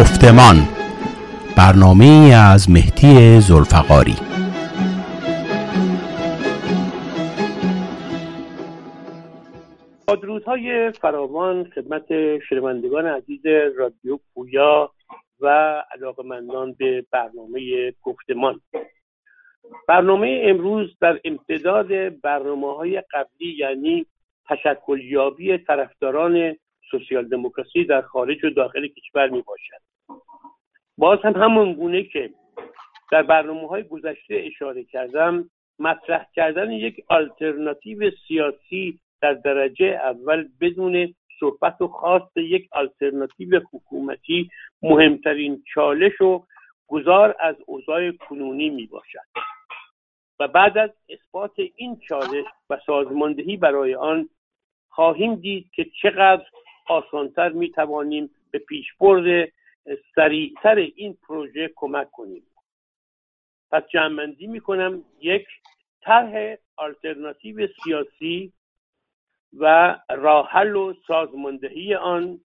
گفتمان. برنامه از مهدی زلفقاری. درودهای فراوان خدمت شنوندگان عزیز رادیو پویا و علاقمندان به برنامه گفتمان. برنامه امروز در امتداد برنامه های قبلی یعنی تشکلیابی طرفداران سوسیال دموکراسی در خارج و داخل کشور می باشد باز هم همون گونه که در برنامه های گذشته اشاره کردم مطرح کردن یک آلترناتیو سیاسی در درجه اول بدون صحبت و خواست یک آلترناتیو حکومتی مهمترین چالش و گذار از اوضاع کنونی می باشد و بعد از اثبات این چالش و سازماندهی برای آن خواهیم دید که چقدر آسانتر می توانیم به پیشبرد سریعتر این پروژه کمک کنیم. پس جمعندی می کنم یک طرح آلترناتیو سیاسی و راحل و سازماندهی آن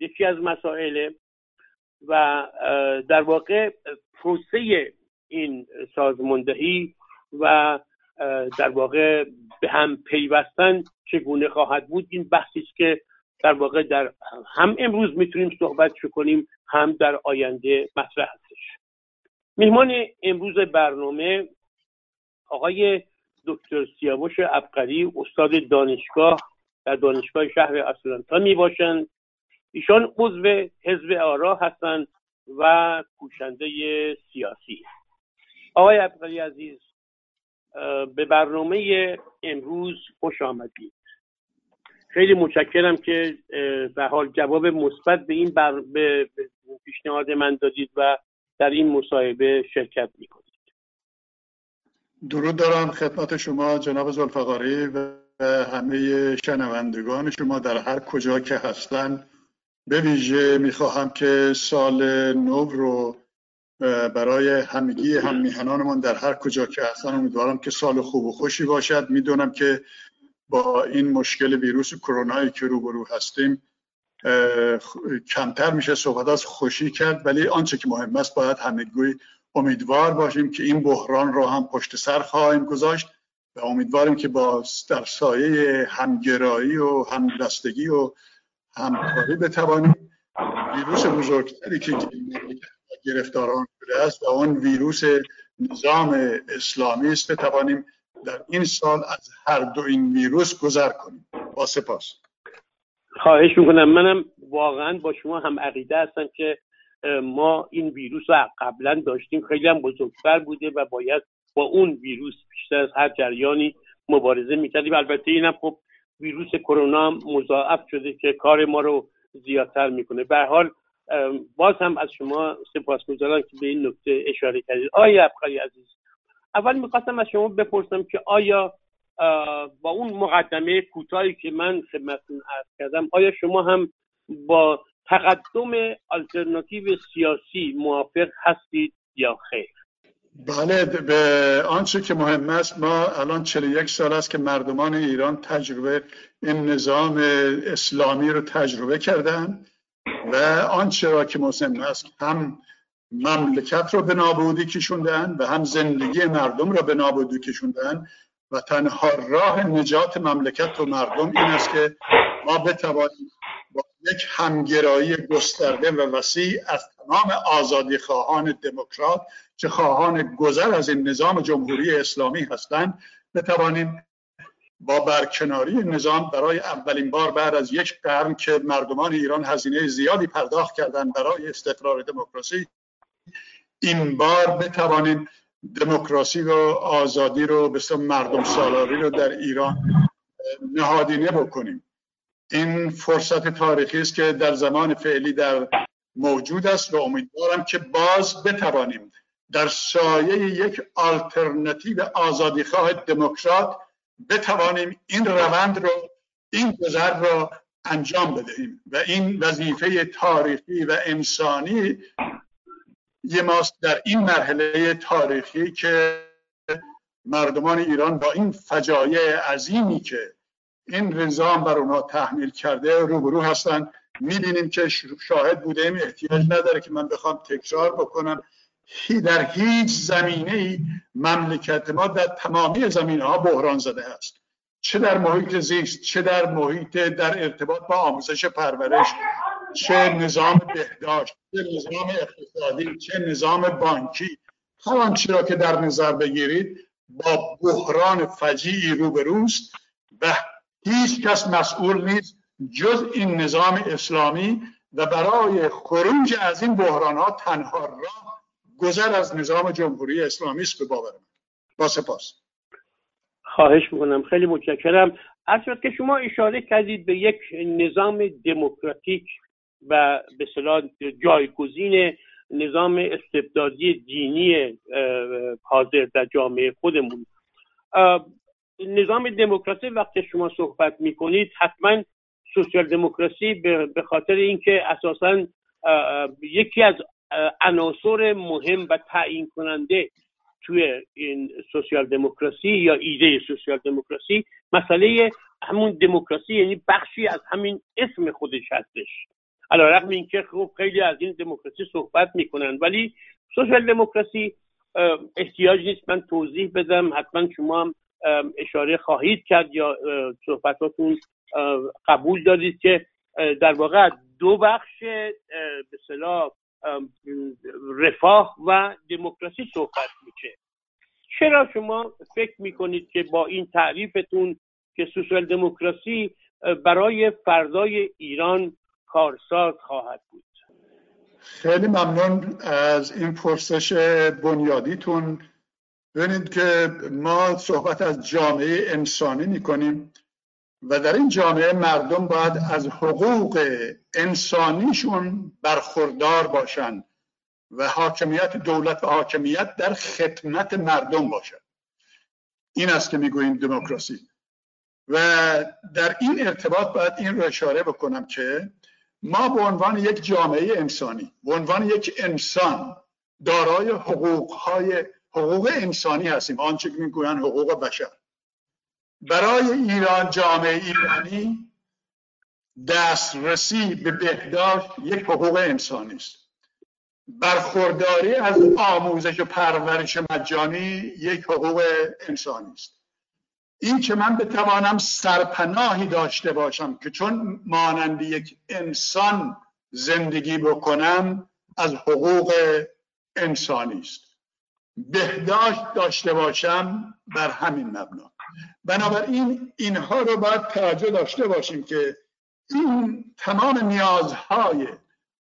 یکی از مسائل و در واقع پروسه این سازماندهی و در واقع به هم پیوستن چگونه خواهد بود. این بحثی است که در واقع در هم امروز می‌تونیم صحبت کنیم هم در آینده مطرح هستش. میهمان امروز برنامه آقای دکتر سیاوش ابقری استاد دانشگاه در دانشگاه شهر اطلانتا می باشند ایشان عضو حزب آرا هستند و کوشنده سیاسی. آقای ابقری عزیز به برنامه امروز خوش آمدید. خیلی متشکرم که به حال جواب مثبت به این بر... به پیشنهاد من دادید و در این مصاحبه شرکت می‌کنید. درود دارم خدمت شما جناب زلفقاری و همه شنوندگان شما در هر کجا که هستن. به ویژه می‌خواهم که سال نو رو برای همگی هم میهنانمان در هر کجا که هستن امیدوارم که سال خوب و خوشی باشد. می‌دونم که با این مشکل ویروس کرونایی که روبرو هستیم کمتر میشه صحبت از خوشی کرد ولی آنچه که مهم است باید همگی امیدوار باشیم که این بحران را هم پشت سر خواهیم گذاشت و امیدواریم که با در سایه همگرایی و همدستگی و همکاری بتوانیم ویروس بزرگتری که گرفتاران شده است و اون ویروس نظام اسلامی است بتوانیم در این سال از هر دو این ویروس گذر کنیم. با سپاس. خواهش می‌کنم. منم واقعا با شما هم عقیده هستم که ما این ویروس رو قبلا داشتیم. خیلی هم بزرگتر بوده و باید با اون ویروس بیشتر از هر جریانی مبارزه می‌کردیم. البته اینم خب ویروس کرونا مضاعف شده که کار ما رو زیادتر می‌کنه. به حال باز هم از شما سپاسگزارم که به این نکته اشاره کردید. آیا ابخاری عزیز اول می‌خواستم از شما بپرسم که آیا با اون مقدمه کوتاهی که من خدمتتون عرض کردم آیا شما هم با تقدم آلترناتیو سیاسی موافق هستید یا خیر؟ بله به آنچه که مهم است ما الان 41 سال است که مردمان ایران تجربه این نظام اسلامی رو تجربه کردن و آنچه را که مهم است هم مملکت رو به نابودی کشوندن و هم زندگی مردم را به نابودی کشوندن و تنها راه نجات مملکت و مردم این است که ما بتوانیم با یک همگرایی گسترده و وسیع از تمام آزادی خواهان دموکرات که خواهان گذر از این نظام جمهوری اسلامی هستند بتوانیم با برکناری نظام برای اولین بار بعد از یک قرن که مردمان ایران هزینه زیادی پرداخت کردند برای استقرار دموکراسی این بار بتوانیم دموکراسی و آزادی رو به مردم سالاری رو در ایران نهادینه بکنیم این فرصت تاریخی است که در زمان فعلی در موجود است و امیدوارم که باز بتوانیم در سایه یک آلترنتیو آزادیخواه دموکرات بتوانیم این روند رو این گذر رو انجام بدهیم و این وظیفه تاریخی و انسانی ماست در این مرحله تاریخی که مردمان ایران با این فجایع عظیمی که این نظام بر اونها تحمیل کرده روبرو هستند می‌بینیم که شاهد بوده احتیاج نداره که من بخوام تکرار بکنم. در هیچ زمینه ای مملکت ما در تمامی زمینه ها بحران زده است. چه در محیط زیست چه در محیط در ارتباط با آموزش پرورش. چه نظام بهداشت چه نظام اقتصادی چه نظام بانکی. هر آنچه را که در نظر بگیرید با بحران فجیعی روبروست و هیچ کس مسئول نیست جز این نظام اسلامی و برای خروج از این بحران ها تنها راه گذر از نظام جمهوری اسلامی است به باور من. با سپاس. خواهش می‌کنم. خیلی متشکرم. از که شما اشاره کردید به یک نظام دموکراتیک و به صلاح جایگزین نظام استبدادی دینی حاضر در جامعه خودمون. نظام دموکراسی وقتی شما صحبت می‌کنید حتما سوسیال دموکراسی به خاطر اینکه اساسا یکی از عناصر مهم و تعیین کننده توی این سوسیال دموکراسی یا ایده سوسیال دموکراسی مسئله همون دموکراسی یعنی بخشی از همین اسم خودش هستش. علا رقم این که خب خیلی از این دموکراسی صحبت می‌کنن. ولی سوشال دموکراسی احتیاج نیست من توضیح بدم. حتما شما هم اشاره خواهید کرد یا صحبتاتون قبول دارید که در واقع دو بخش به صلاح رفاه و دموکراسی صحبت میشه. چرا شما فکر می‌کنید که با این تعریفتون که سوسیال دموکراسی برای فردای ایران کارساز خواهد بود. خیلی ممنون از این پرسش بنیادیتون. ببینید که ما صحبت از جامعه انسانی می‌کنیم و در این جامعه مردم باید از حقوق انسانیشون برخوردار باشند و حاکمیت دولت و حاکمیت در خدمت مردم باشد این است که می‌گوییم دموکراسی. و در این ارتباط باید این رو اشاره بکنم که ما به عنوان یک جامعه انسانی به عنوان یک انسان دارای حقوق های حقوق انسانی هستیم. آنچه که می‌گویند حقوق بشر. برای ایران جامعه ایرانی دسترسی به بهداشت یک حقوق انسانی است. برخورداری از آموزش و پرورش مجانی یک حقوق انسانی است. این که من بتوانم سرپناهی داشته باشم که چون مانند یک انسان زندگی بکنم از حقوق انسانی است. بهداشت داشته باشم بر همین مبنا. بنابراین اینها رو باید توجه داشته باشیم که این تمام نیازهای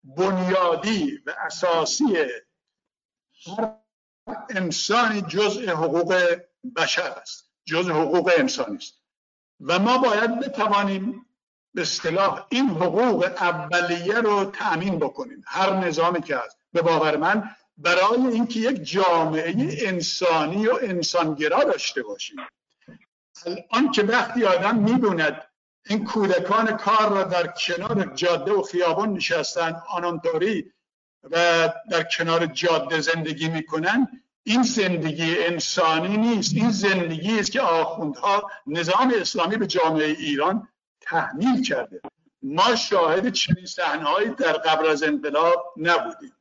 بنیادی و اساسی هر انسانی جزء حقوق بشر است. جز حقوق انسانی است. و ما باید بتوانیم به اصطلاح این حقوق اولیه رو تأمین بکنیم. هر نظامی که هست. به باور من برای اینکه یک جامعه انسانی و انسانگرا داشته باشیم. الان که وقتی آدم می‌دوند این کودکان کار را در کنار جاده و خیابان نشستن آنانطوری و در کنار جاده زندگی می‌کنن این زندگی انسانی نیست. این زندگی است که آخوندها نظام اسلامی به جامعه ایران تحمیل کرده. ما شاهد چنین صحنه‌هایی در قبل از انقلاب نبودیم.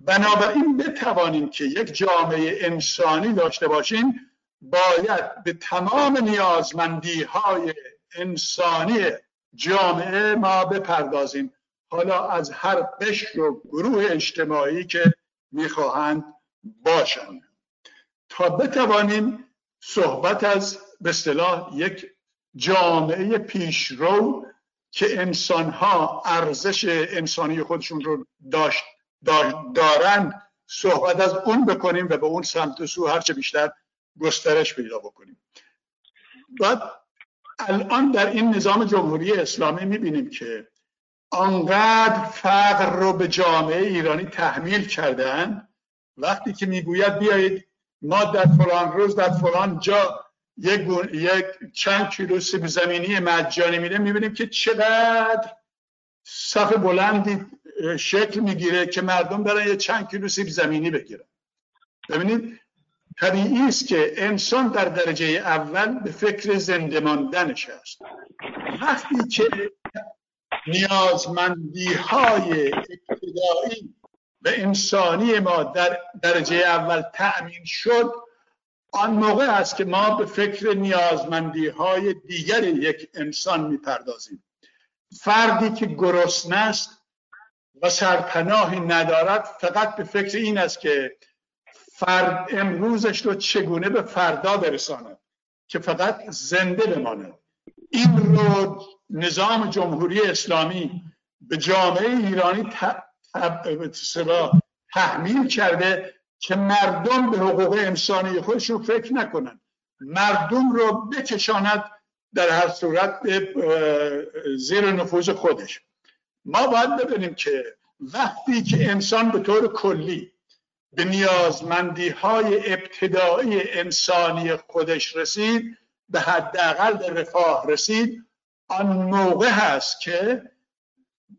بنابراین بتوانیم که یک جامعه انسانی داشته باشیم باید به تمام نیازمندی های انسانی جامعه ما بپردازیم. حالا از هر قشر و گروه اجتماعی که می‌خواهند باشند تا بتوانیم صحبت از به اصطلاح یک جامعه پیشرو که انسانها ارزش انسانی خودشون رو داشت دارند صحبت از اون بکنیم و به اون سمت و سو هرچه بیشتر گسترش پیدا بکنیم. بعد الان در این نظام جمهوری اسلامی می‌بینیم که آنقدر فقر رو به جامعه ایرانی تحمیل کردن وقتی که می‌گوید بیایید ما در فلان روز در فلان جا یک, یک چند کیلو سیب زمینی مجانی میده می‌بینیم که چقدر صف بلندی شکل می‌گیره که مردم برن یه چند کیلو سیب زمینی بگیرن. ببینید طبیعی است که انسان در درجه اول به فکر زنده ماندنش است. وقتی که نیازمندی های ابتدایی و انسانی ما در درجه اول تأمین شد آن موقع است که ما به فکر نیازمندی های دیگر یک انسان می‌پردازیم. فردی که گرسنه است و سرپناهی ندارد فقط به فکر این است که فرد امروزش رو چگونه به فردا برساند که فقط زنده بماند. این رو نظام جمهوری اسلامی به جامعه ایرانی تحمیل کرده که مردم به حقوق انسانی خودشون فکر نکنن. مردم رو بکشاند در هر صورت به زیر نفوذ خودش. ما باید ببینیم که وقتی که انسان به طور کلی به نیازمندی های ابتدایی انسانی خودش رسید به حداقل رفاه رسید آن موقع هست که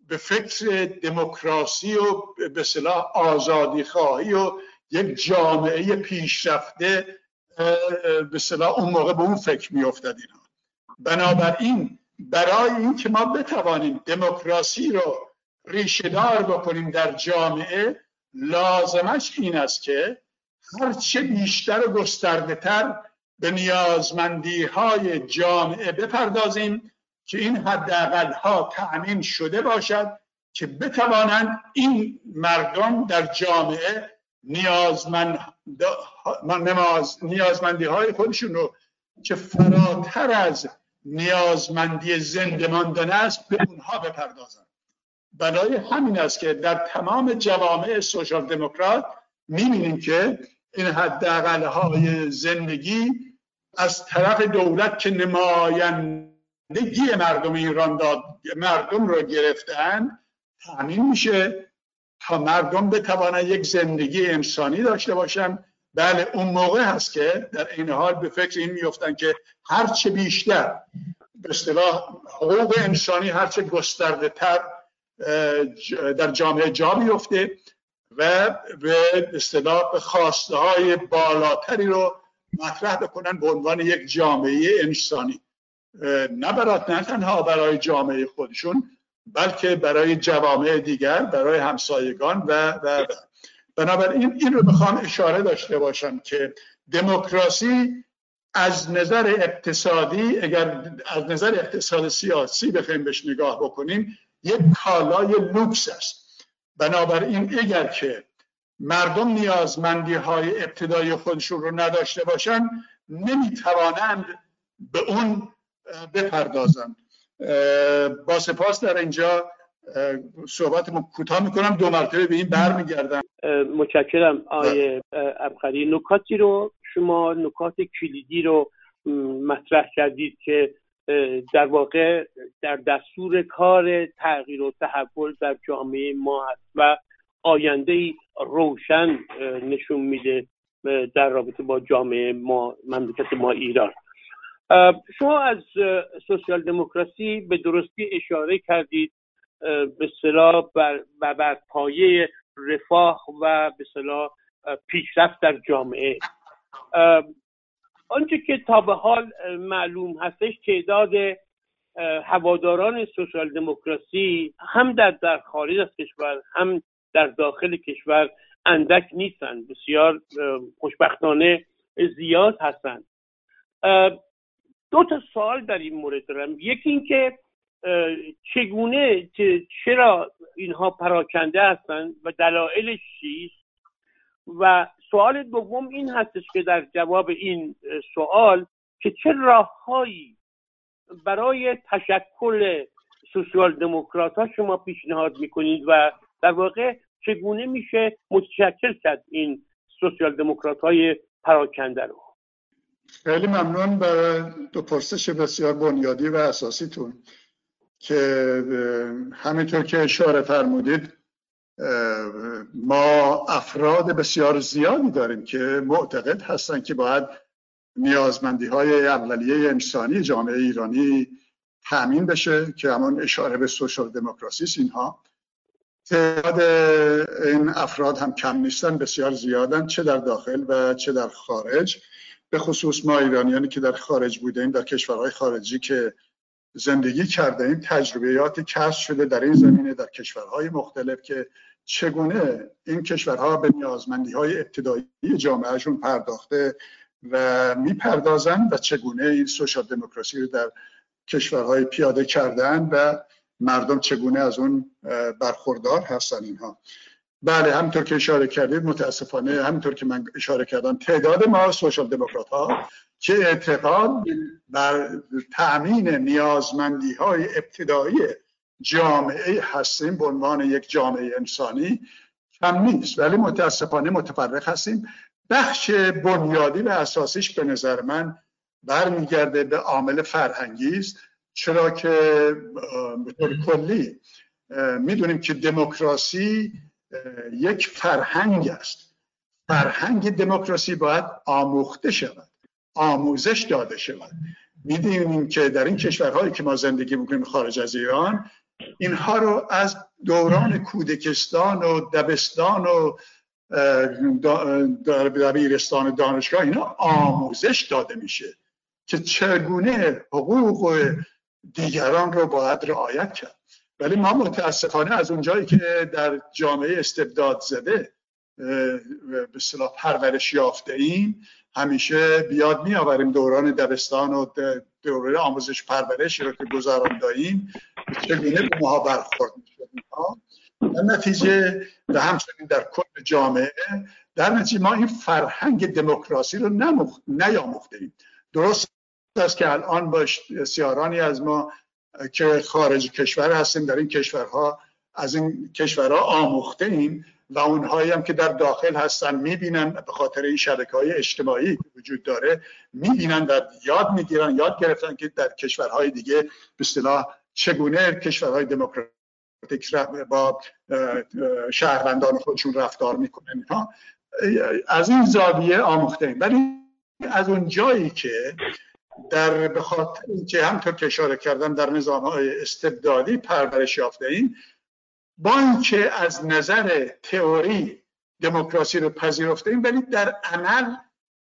به فکر دموکراسی و به صلاح آزادی خواهی و یک جامعه پیشرفته به صلاح اون موقع به اون فکر میافتد اینا بنابراین برای اینکه ما بتوانیم دموکراسی رو ریشهدار بکنیم در جامعه لازمش این است که هرچه بیشتر و گسترده تر به نیازمندی های جامعه بپردازیم که این حداقل ها تأمین شده باشد که بتوانند این مردم در جامعه نیازمند نیازمندی های خودشون رو که فراتر از نیازمندی زنده ماندن است به اونها بپردازند. برای همین است که در تمام جوامع سوشال دموکرات می‌بینیم که این حداقل های زندگی از طرف دولت که نمایندگی مردم ایران داد مردم رو گرفتن تامین میشه تا مردم بتوانند یک زندگی انسانی داشته باشن. بله اون موقع هست که در این حال به فکر این میفتن که هرچه بیشتر به اصطلاح حقوق انسانی هرچه گسترده تر در جامعه جا بیفته و به اصطلاح خواسته های بالاتری رو مطرح بکنن به عنوان یک جامعه انسانی. نه برات نه تنها برای جامعه خودشون بلکه برای جوامع دیگر برای همسایگان و و بنابراین این رو می‌خوام اشاره داشته باشم که دموکراسی از نظر اقتصادی اگر از نظر اقتصاد سیاسی بخوایم بهش نگاه بکنیم یک کالای لوکس است. بنابراین اگر که مردم نیازمندی های ابتدای خودشون رو نداشته باشن نمی‌توانند به اون بپردازند با سپاس در اینجا صحبت کوتاه می‌کنم. دو مرتبه به این برمیگردم. متشکرم. آیه ابخری نکاتی رو شما نکات کلیدی رو مطرح کردید که در واقع در دستور کار تغییر و تحول در جامعه ما هست و آینده ای روشن نشون میده در رابطه با جامعه ما مملکت ما ایران. شما از سوسیال دموکراسی به درستی اشاره کردید به صلاح بر, بر پایه رفاه و به صلاح پیشرفت در جامعه. آنچه که تا به حال معلوم هستش تعداد هواداران سوسیال دموکراسی هم در در خارج از کشور هم در داخل کشور اندک نیستند. بسیار خوشبختانه زیاد هستند. دو تا سوال در این مورد دارم. یکی اینکه چگونه چرا اینها پراکنده هستند و دلایلش چیست؟ و سوال دوم این هستش که در جواب این سوال که چه راههایی برای تشکل سوسیال دموکرات ها شما پیشنهاد می‌کنید و در واقع چگونه میشه متشکل کرد این سوسیال دموکرات های پراکنده رو؟ خیلی ممنون برای دو پرسش بسیار بنیادی و اساسیتون که همینطور که اشاره فرمودید ما افراد بسیار زیادی داریم که معتقد هستند که باید نیازمندی های اولیه انسانی جامعه ایرانی تأمین بشه که همون اشاره به سوشال دموکراسی اینها تعداد این افراد هم کم نیستن بسیار زیادن چه در داخل و چه در خارج. به خصوص ما ایرانیانی که در خارج بودیم در کشورهای خارجی که زندگی کرده این تجربیات کسب شده در این زمینه در کشورهای مختلف که چگونه این کشورها به نیازمندی های ابتدایی جامعهشون پرداخته و می‌پردازن و چگونه این سوشال دموکراسی رو در کشورهای پیاده کردن و مردم چگونه از اون برخوردار هستن اینها. بله همطور که اشاره کردید متاسفانه همطور که من اشاره کردم تعداد ما سوشال دموکرات ها که اعتقاد بر تأمین نیازمندی های ابتدایی جامعه هستیم به عنوان یک جامعه انسانی کم نیست. ولی متاسفانه متفرق هستیم. بخش بنیادی و اساسیش به نظر من برمیگرده به عامل فرهنگی است. چرا که به طور کلی می‌دونیم که دموکراسی یک فرهنگ است. فرهنگ دموکراسی باید آموخته شود آموزش داده شود. می‌دونیم که در این کشورهایی که ما زندگی می‌کنیم خارج از ایران اینها رو از دوران کودکستان و دبستان و دبیرستان دانشگاه اینا آموزش داده میشه که چگونه حقوق دیگران رو باید رعایت کرد. ولی ما متاسفانه از اونجایی که در جامعه استبداد زده به صلاح پرورش یافته ایم همیشه بیاد می آوریم دوران دبستان و دوره آموزش پرورش رو که گذاران داییم چگونه به ما برخورد در نتیجه و همچنین در کل جامعه در نتیجه ما این فرهنگ دموکراسی رو نیاموخته ایم درست است که الان با سیارانی از ما که خارج کشور هستیم در این کشورها از این کشورها آموخته ایم و اونهایی هم که در داخل هستن می‌بینن به خاطر این شبکه های اجتماعی وجود داره می‌بینن و یاد می‌گیرن یاد گرفتن که در کشورهای دیگه به اصطلاح چگونه کشورهای دموکراتیک با شهروندان خودشون رفتار می‌کنن. از این زاویه آموخته ایم ولی از اون جایی که در به خاطر اینکه همطور که اشاره کردم در نظام استبدادی پرورش یافته این با اینکه از نظر تئوری دموکراسی رو پذیرفته ایم ولی در عمل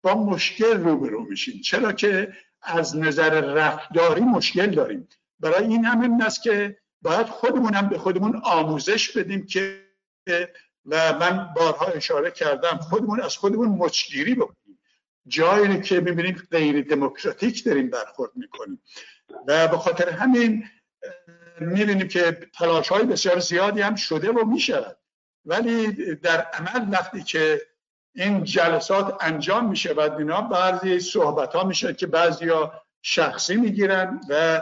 با مشکل روبرو میشیم. چرا که از نظر رفتاری مشکل داریم. برای این هم است که باید خودمون هم به خودمون آموزش بدیم که و من بارها اشاره کردم خودمون از خودمون مچگیری بکنیم. جایی که می‌بینیم غیر دموکراتیک داریم برخورد می‌کنیم. و به خاطر همین می‌بینیم که تلاش های بسیار زیادی هم شده و می‌شود. ولی در عمل وقتی که این جلسات انجام میشه و اینا بعضی صحبت ها میشه که بعضی ها شخصی می‌گیرن و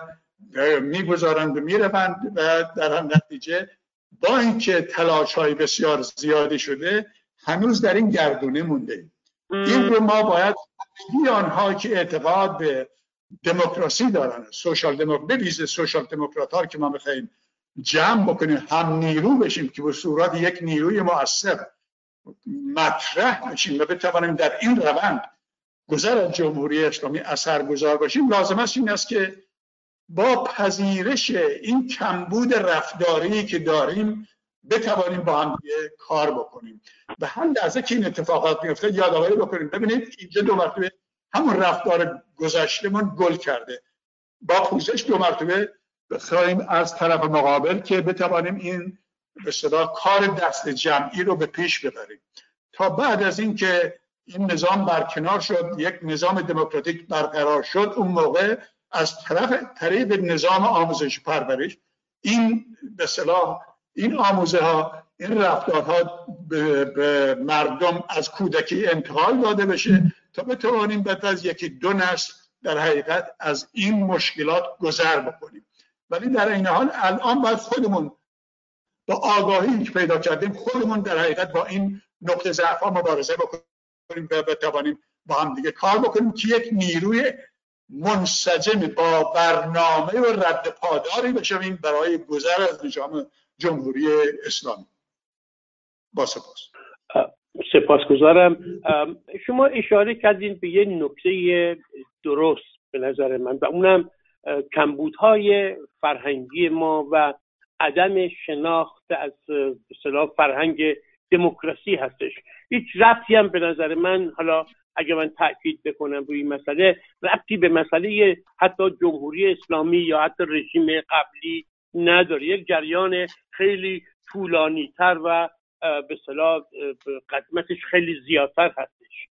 می‌گذارند و می‌روند و در هم نتیجه با اینکه تلاش های بسیار زیادی شده هنوز در این گردونه مونده این رو ما باید آنها که اعتقاد به دموکراسی دارن سوشال دموکراسی سوشال دموکرات ها که ما می‌خوایم جمع بکنیم هم نیرو بشیم که به صورت یک نیروی مؤثر مطرح بشیم و بتوانیم در این روند گذر از جمهوری اسلامی اثر گذار باشیم لازم است این است که با پذیرش این کمبود رفتاری که داریم بتوانیم با هم کار بکنیم. و هم لحظه که این اتفاقات میفته یادآوری بکنیم. ببینید اینجا دو مرتبه همون رفتار گذشتهمون گل کرده. با پوزش دو مرتبه بخوایم از طرف مقابل که بتوانیم این به کار دست جمعی رو به پیش ببریم. تا بعد از اینکه این نظام برکنار شد یک نظام دموکراتیک برقرار شد اون موقع از طرف طریق نظام آموزش پرورش این به صلاح این آموزه ها این رفتارها به, مردم از کودکی انتقال داده بشه تا بتوانیم بعد از یکی دو نسل در حقیقت از این مشکلات گذر بکنیم. ولی در این حال الان باید خودمون با آگاهی که پیدا کردیم خودمون در حقیقت با این نقطه ضعف ها مبارزه بکنیم و بتوانیم با هم دیگه کار بکنیم که یک نیروی منسجم با برنامه و رد پاداری بشویم برای گذر از نظام جمهوری اسلامی. با سپاس. سپاسگزارم. شما اشاره کردین به یه نکته درست به نظر من و اونم کمبودهای فرهنگی ما و عدم شناخت از اصطلاح فرهنگ دموکراسی هستش. هیچ ربطی هم به نظر من حالا اگه من تاکید بکنم روی این مسئله ربطی به مسئله حتی جمهوری اسلامی یا حتی رژیم قبلی نداره. یک جریان خیلی طولانی تر و به صلاح قدمتش خیلی زیادتر هستش.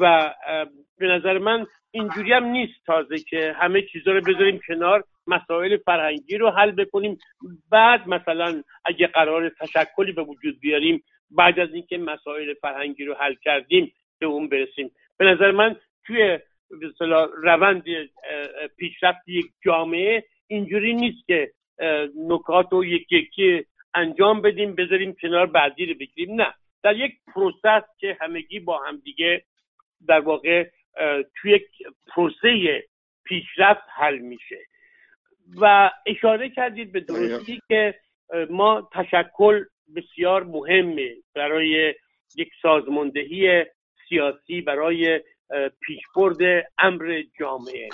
و به نظر من اینجوری هم نیست تازه که همه چیزا رو بذاریم کنار مسائل فرهنگی رو حل بکنیم. بعد مثلا اگه قرار تشکلی به وجود بیاریم بعد از اینکه مسائل فرهنگی رو حل کردیم به اون برسیم. به نظر من توی روند پیشرفت یک جامعه اینجوری نیست که نکات رو یک یکی انجام بدیم بذاریم کنار بعدی رو بگیریم. نه. در یک پروسس که همگی با همدیگه در واقع توی یک پروسه پیشرفت حل میشه. و اشاره کردید به درستی که ما تشکل بسیار مهمه برای یک سازماندهی سیاسی برای پیشبرد امر جامعه.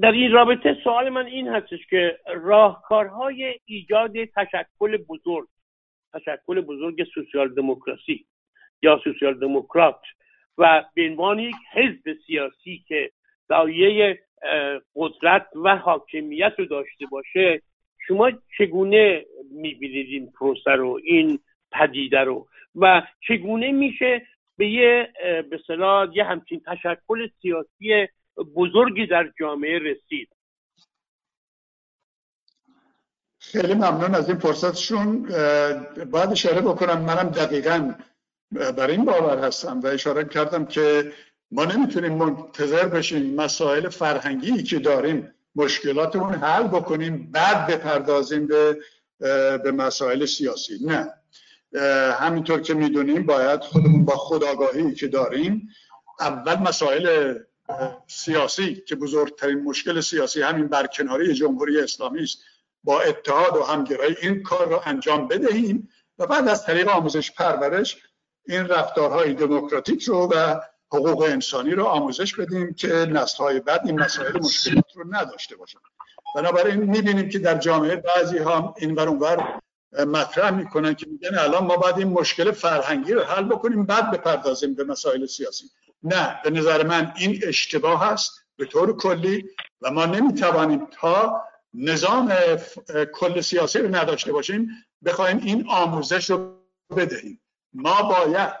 در این رابطه سوال من این هستش که راهکارهای ایجاد تشکل بزرگ تشکل بزرگ سوسیال دموکراسی یا سوسیال دموکرات و به عنوان یک حزب سیاسی که دایه قدرت و حاکمیت رو داشته باشه شما چگونه می‌بینید این پروسه رو این پدیده رو؟ و چگونه میشه به یه به یه همچین تشکل سیاسی بزرگی در جامعه رسید. خیلی ممنون از این فرصتشون. باید اشاره بکنم منم دقیقا بر این باور هستم و اشاره کردم که ما نمی‌تونیم منتظر بشیم مسائل فرهنگی که داریم مشکلاتمون حل بکنیم بعد بپردازیم به به مسائل سیاسی. نه. همینطور که می‌دونیم باید خودمون با خداگاهی که داریم اول مسائل سیاسی که بزرگترین مشکل سیاسی همین برکناری جمهوری اسلامی است. با اتحاد و همگرایی این کار رو انجام بدهیم و بعد از طریق آموزش پرورش این رفتارهای دموکراتیک رو و حقوق انسانی رو آموزش بدیم که نسل‌های بعد این مسائل مشکلات رو نداشته باشن. بنابراین می‌بینیم که در جامعه بعضی ها این اونور مطرح می‌کنن که میگن الان ما باید این مشکل فرهنگی رو حل بکنیم بعد بپردازیم به مسائل سیاسی. نه به نظر من این اشتباه هست به طور کلی و ما نمی‌توانیم تا نظام کل سیاسی رو نداشته باشیم بخوایم این آموزش رو بدهیم. ما باید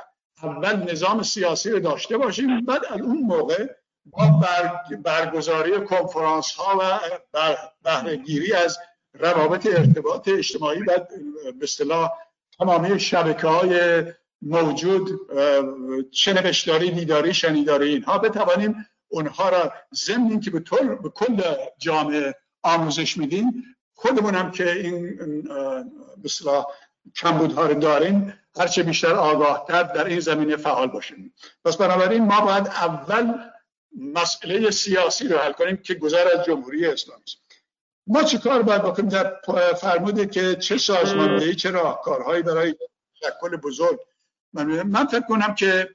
اول نظام سیاسی رو داشته باشیم بعد از اون موقع با برگزاری کنفرانس ها و بهرهگیری از روابط ارتباط اجتماعی و به اصطلاح تمامی شبکه های موجود چه نوشتاری دیداری شنیداری اینها بتوانیم اونها را ضمن که به طور به کل جامعه آموزش میدیم خودمون هم که این به اصطلاح کمبودها رو داریم هرچه بیشتر آگاهتر در این زمینه فعال باشیم. پس بنابراین ما باید اول مسئله سیاسی رو حل کنیم که گذر از جمهوری اسلامی است. ما چه کار باید بکنیم؟ در فرموده که چه سازماندهی چه راهکارهایی برای تشکل بزرگ من, من فکر کنم که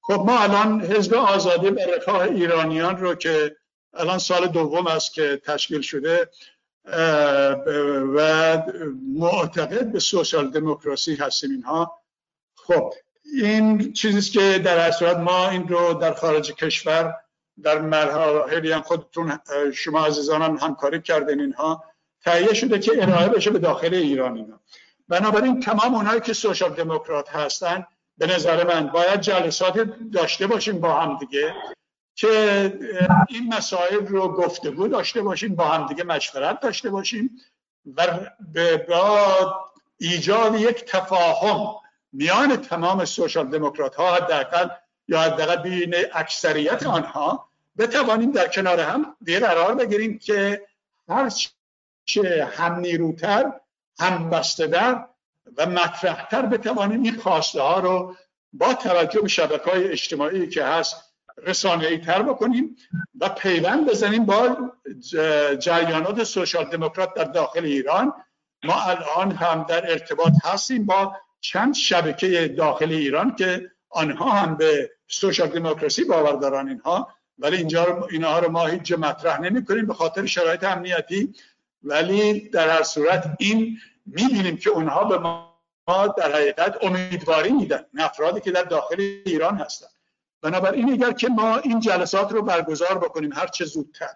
خب ما الان حزب آزادی و رفاه ایرانیان رو که الان سال دوم است که تشکیل شده و معتقد به سوشال دموکراسی هستیم اینها. خب این چیزی که در اصل ما این رو در خارج کشور در مراحلی هم خودتون شما عزیزانم همکاری کردین اینها. تهیه شده که ارائه بشه به داخل ایران اینا. بنابراین تمام اونایی که سوشال دموکرات هستن به نظر من باید جلسات داشته باشیم با هم دیگه که این مسائل رو گفتگو داشته باشیم با هم دیگه مشورت داشته باشیم و با ایجاد یک تفاهم میان تمام سوشال دموکرات ها حداقل یا حداقل بین اکثریت آنها بتوانیم در کنار هم دیگه قرار بگیریم که هر چه هم نیروتر هم بسته‌تر و مطرحتر بتوانیم این خواسته ها رو با توجه به شبکه های اجتماعی که هست رسانه‌ای تر بکنیم و پیوند بزنیم با جریانات سوشال دموکرات در داخل ایران. ما الان هم در ارتباط هستیم با چند شبکه داخل ایران که آنها هم به سوشال دموکراسی باور دارن اینها. ولی اینجا اینها رو ما هیچ مطرح نمی کنیم به خاطر شرایط امنیتی. ولی در هر صورت این می‌بینیم که اونها به ما در حقیقت امیدواری میدن. افرادی که در داخل ایران هستن. بنابراین اگر که ما این جلسات رو برگزار بکنیم هر چه زودتر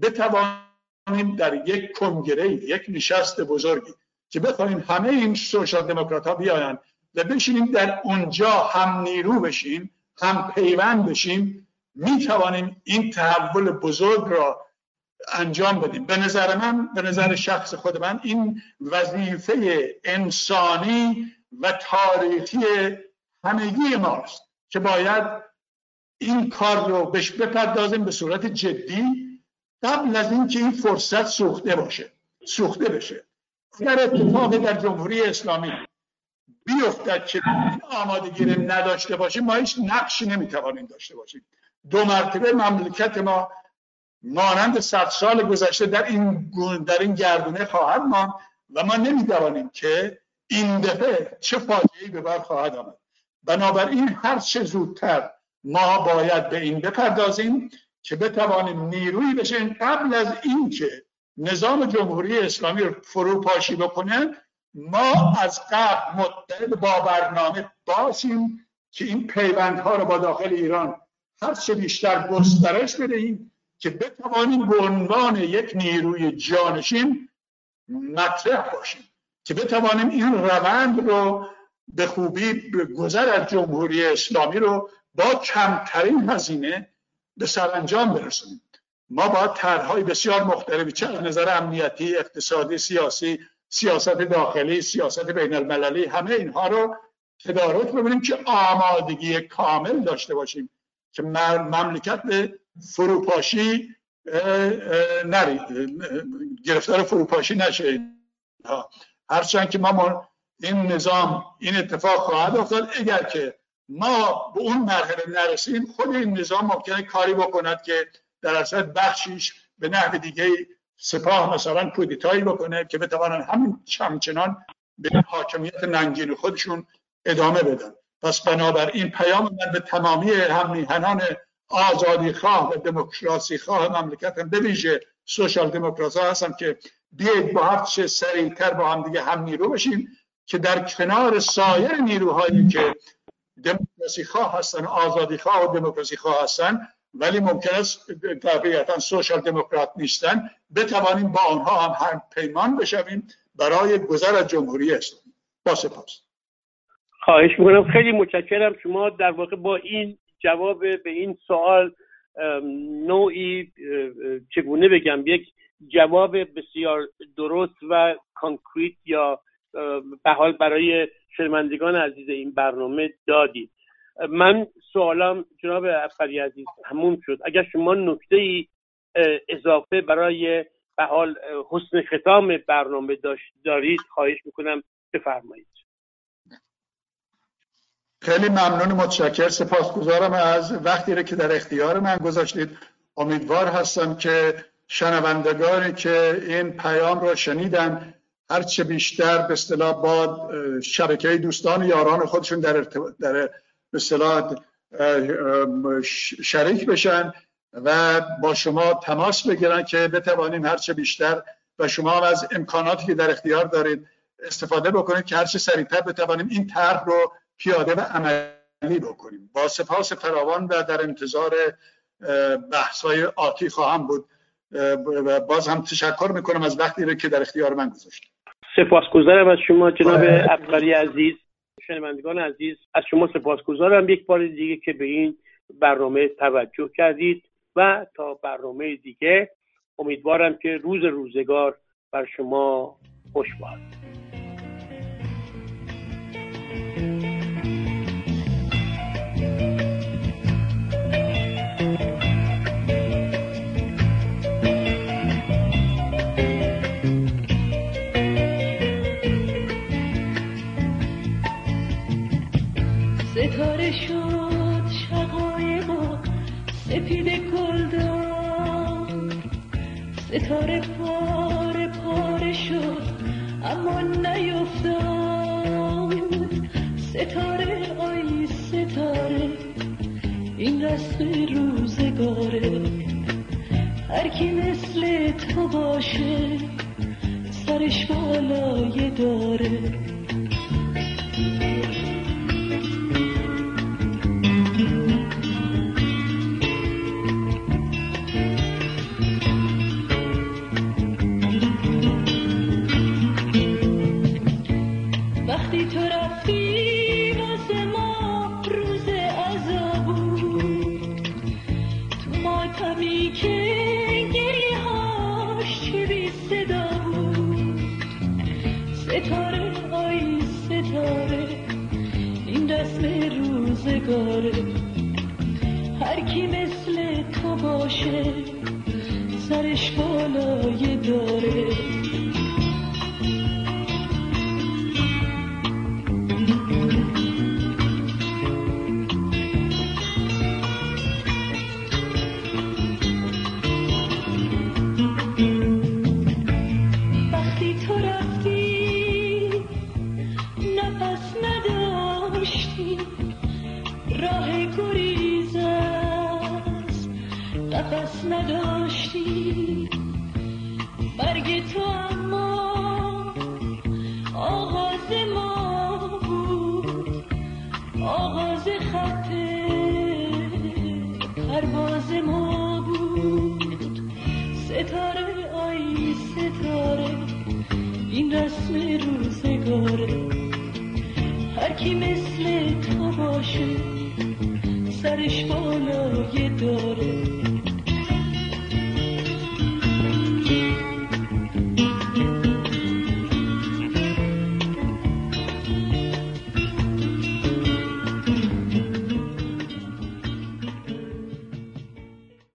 بتوانیم در یک کنگره یک نشست بزرگی که بخوایم همه این سوشال دموکرات ها بیاین و بشینیم در اونجا هم نیرو بشیم هم پیوند بشیم می توانیم این تحول بزرگ را انجام بدیم. به نظر من به نظر شخص خود من این وظیفه انسانی و تاریخی همگی ماست که باید این کار رو بهش بپردازیم به صورت جدی قبل از اینکه این فرصت سوخته باشه سوخته بشه. اگر اتفاقی در جمهوری اسلامی بیفتد که آمادگی نداشته باشیم ما هیچ نقشی نمی‌توانیم داشته باشیم. دو مرتبه مملکت ما مانند صد سال گذشته در این در این گردونه خواهد ماند و ما نمی‌توانیم که این دفعه چه فاجعه‌ای به بر خواهد آمد. بنابراین هر چه زودتر ما باید به این بپردازیم که بتوانیم نیروی بشیم قبل از اینکه نظام جمهوری اسلامی رو فروپاشی بکنه ما از قبل متحد با برنامه باشیم که این پیوندها رو با داخل ایران هر چه بیشتر گسترش بدهیم که بتوانیم به عنوان یک نیروی جانشین مطرح باشیم که بتوانیم این روند رو به خوبی گذر از جمهوری اسلامی رو با کمترین هزینه به سرانجام برسونیم. ما باید طرحهای بسیار مختلفی چه از نظر امنیتی اقتصادی سیاسی سیاست داخلی سیاست بین المللی همه اینها رو تدارک ببینیم که آمادگی کامل داشته باشیم که مملکت به فروپاشی نرید گرفتار فروپاشی نشه هرچند که ما این نظام این اتفاق خواهد افتاد اگر که ما به اون مرحله نرسیم خود این نظام ممکنه کاری بکند که در اصل بخشیش به نحو دیگه سپاه مثلا کودتایی بکنه که بتوانن همین چمچنان به حاکمیت ننگین خودشون ادامه بدن. پس بنابراین پیام من به تمامی همیهنان آزادی خواه و دموکراسی خواه مملکت هم به سوشال دموکراسی هستم که بیاید با هر چه سریعتر با هم دیگه هم نیرو بشیم که در کنار سایر نیروهایی که دموکراسی خواه هستن آزادی خواه و دموکراسی خواه هستن ولی ممکن است طبیعتا سوشال دموکرات نیستن بتوانیم با آنها هم هم پیمان بشویم برای گذر از جمهوری اسلامی. با سپاس. خواهش می‌کنم. خیلی متشکرم. شما در واقع با این جواب به این سوال نوعی چگونه بگم یک جواب بسیار درست و کانکریت یا به حال برای شنوندگان عزیز این برنامه دادید. من سوالم جناب افقری عزیز همون شد. اگر شما نکته ای اضافه برای به حال حسن ختام برنامه دارید خواهش می‌کنم بفرمایید. خیلی ممنون متشکر. سپاسگزارم از وقتی رو که در اختیار من گذاشتید. امیدوار هستم که شنوندگانی که این پیام را شنیدن هرچه بیشتر به اصطلاح با شبکه دوستان یاران خودشون در در به اصطلاح شریک بشن و با شما تماس بگیرن که بتوانیم هرچه بیشتر و شما هم از امکاناتی که در اختیار دارید استفاده بکنید که هرچه سریعتر بتوانیم این طرح رو پیاده و عملی بکنیم. با سپاس فراوان و در انتظار بحث های آتی خواهم بود. و باز هم تشکر می‌کنم از وقتی رو که در اختیار من گذاشتید. سپاسگزارم از شما جناب افقری عزیز شنوندگان عزیز. از شما سپاسگزارم. یک بار دیگه که به این برنامه توجه کردید و تا برنامه دیگه امیدوارم که روز روزگار بر شما خوش باد. سپید گلدان ستاره پاره پاره شد اما نیفتاد. ستاره آی ستاره این رسم روزگاره هر کی مثل تو باشه سرش بالای داره. وقتی تو رفتی واسه ما روز عذاب تو ماتمی که گریه هاش چه بی صدا بود ستاره آی ستاره این رسم روزگاره هر کی مثل تو باشه سرش بالای داره.